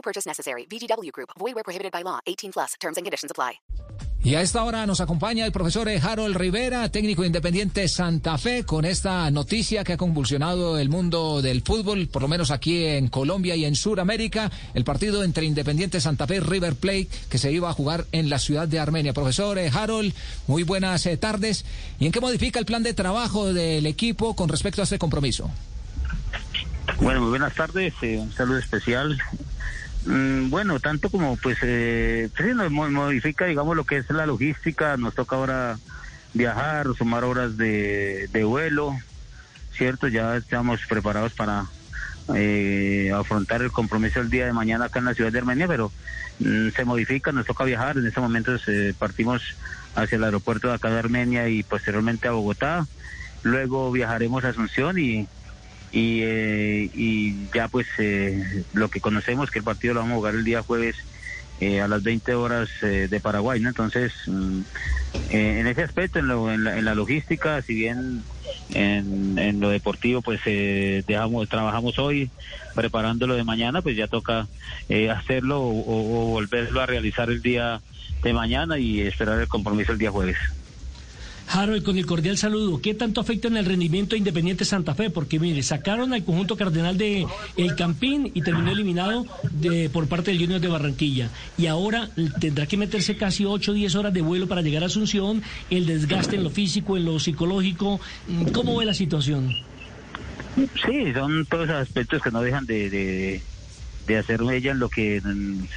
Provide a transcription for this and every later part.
No purchase necessary. VGW Group. Void where prohibited by law. 18 plus. Terms and conditions apply. Y a esta hora nos acompaña el profesor Harold Rivera, técnico independiente Santa Fe, con esta noticia que ha convulsionado el mundo del fútbol, por lo menos aquí en Colombia y en Sudamérica, el partido entre Independiente Santa Fe y River Plate que se iba a jugar en la ciudad de Armenia. Profesor Harold, muy buenas eh, tardes. ¿Y en qué modifica el plan de trabajo del equipo con respecto a este compromiso? Bueno, muy buenas tardes, eh, un saludo especial bueno, tanto como pues eh, sí, nos modifica, digamos, lo que es la logística, nos toca ahora viajar, sumar horas de, vuelo, ¿cierto? Ya estamos preparados para eh, afrontar el compromiso el día de mañana acá en la ciudad de Armenia, pero mm, se modifica, nos toca viajar, en este momento eh, partimos hacia el aeropuerto de acá de Armenia y posteriormente a Bogotá, luego viajaremos a Asunción y y, eh, y ya pues eh, lo que conocemos que el partido lo vamos a jugar el día jueves eh, a las 20 horas de Paraguay, ¿no? Entonces, mm, en ese aspecto, en, lo, en, la, logística, si bien en, en lo deportivo, pues dejamos, trabajamos hoy preparándolo de mañana, pues ya toca hacerlo o volverlo a realizar el día de mañana y esperar el compromiso el día jueves. Harold, con el cordial saludo, ¿qué tanto afecta en el rendimiento de Independiente Santa Fe? Porque mire, sacaron al conjunto cardenal de El Campín y terminó eliminado de, por parte del Junior de Barranquilla. Y ahora tendrá que meterse casi 8 o 10 horas de vuelo para llegar a Asunción, el desgaste en lo físico, en lo psicológico. ¿Cómo ve la situación? Sí, son todos aspectos que no dejan de, de hacer ella lo que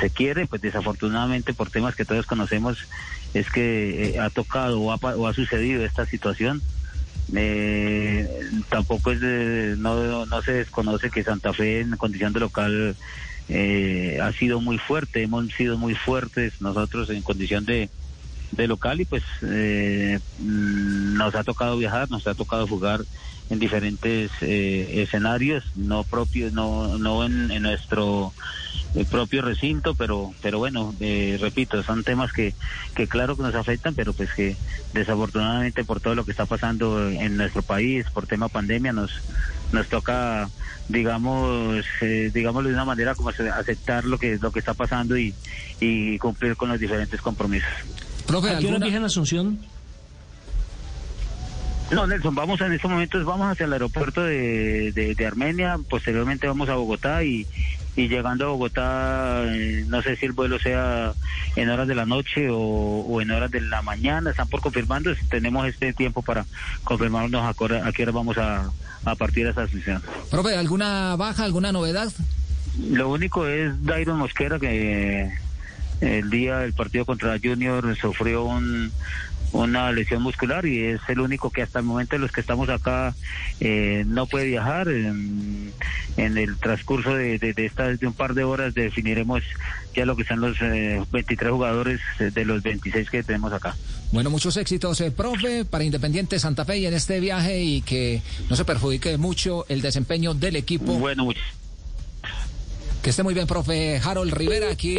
se quiere, pues desafortunadamente por temas que todos conocemos es que eh, ha tocado o ha, sucedido esta situación. Eh, tampoco es no, no se desconoce que Santa Fe en condición de local eh, ha sido muy fuerte, hemos sido muy fuertes nosotros en condición de, de local y pues mm, nos ha tocado viajar, nos ha tocado jugar en diferentes eh, escenarios, no propios, no, no en, nuestro eh, propio recinto, pero, pero bueno, eh, repito, son temas que, que claro que nos afectan, pero pues que desafortunadamente por todo lo que está pasando en nuestro país, por tema pandemia, nos, nos toca, digamos, eh, digamos de una manera como aceptar lo que, lo que está pasando y, y cumplir con los diferentes compromisos. Profe, ¿A qué hora en Asunción? No, Nelson, vamos en estos momentos, vamos hacia el aeropuerto de, de, Armenia, posteriormente vamos a Bogotá y, y llegando a Bogotá, eh, no sé si el vuelo sea en horas de la noche o, en horas de la mañana, están por confirmando, tenemos este tiempo para confirmarnos a, a qué hora vamos a, a partir de esa sesión. Profe, ¿alguna baja, alguna novedad? Lo único es Dairon Mosquera que el día del partido contra Junior sufrió un, una lesión muscular y es el único que hasta el momento de los que estamos acá eh, no puede viajar. En, el transcurso de, de, estas de un par de horas definiremos ya lo que son los 23 eh, jugadores de los 26 que tenemos acá. Bueno, muchos éxitos, eh, profe, para Independiente Santa Fe y en este viaje y que no se perjudique mucho el desempeño del equipo. Bueno, Que esté muy bien, profe Harold Rivera, aquí.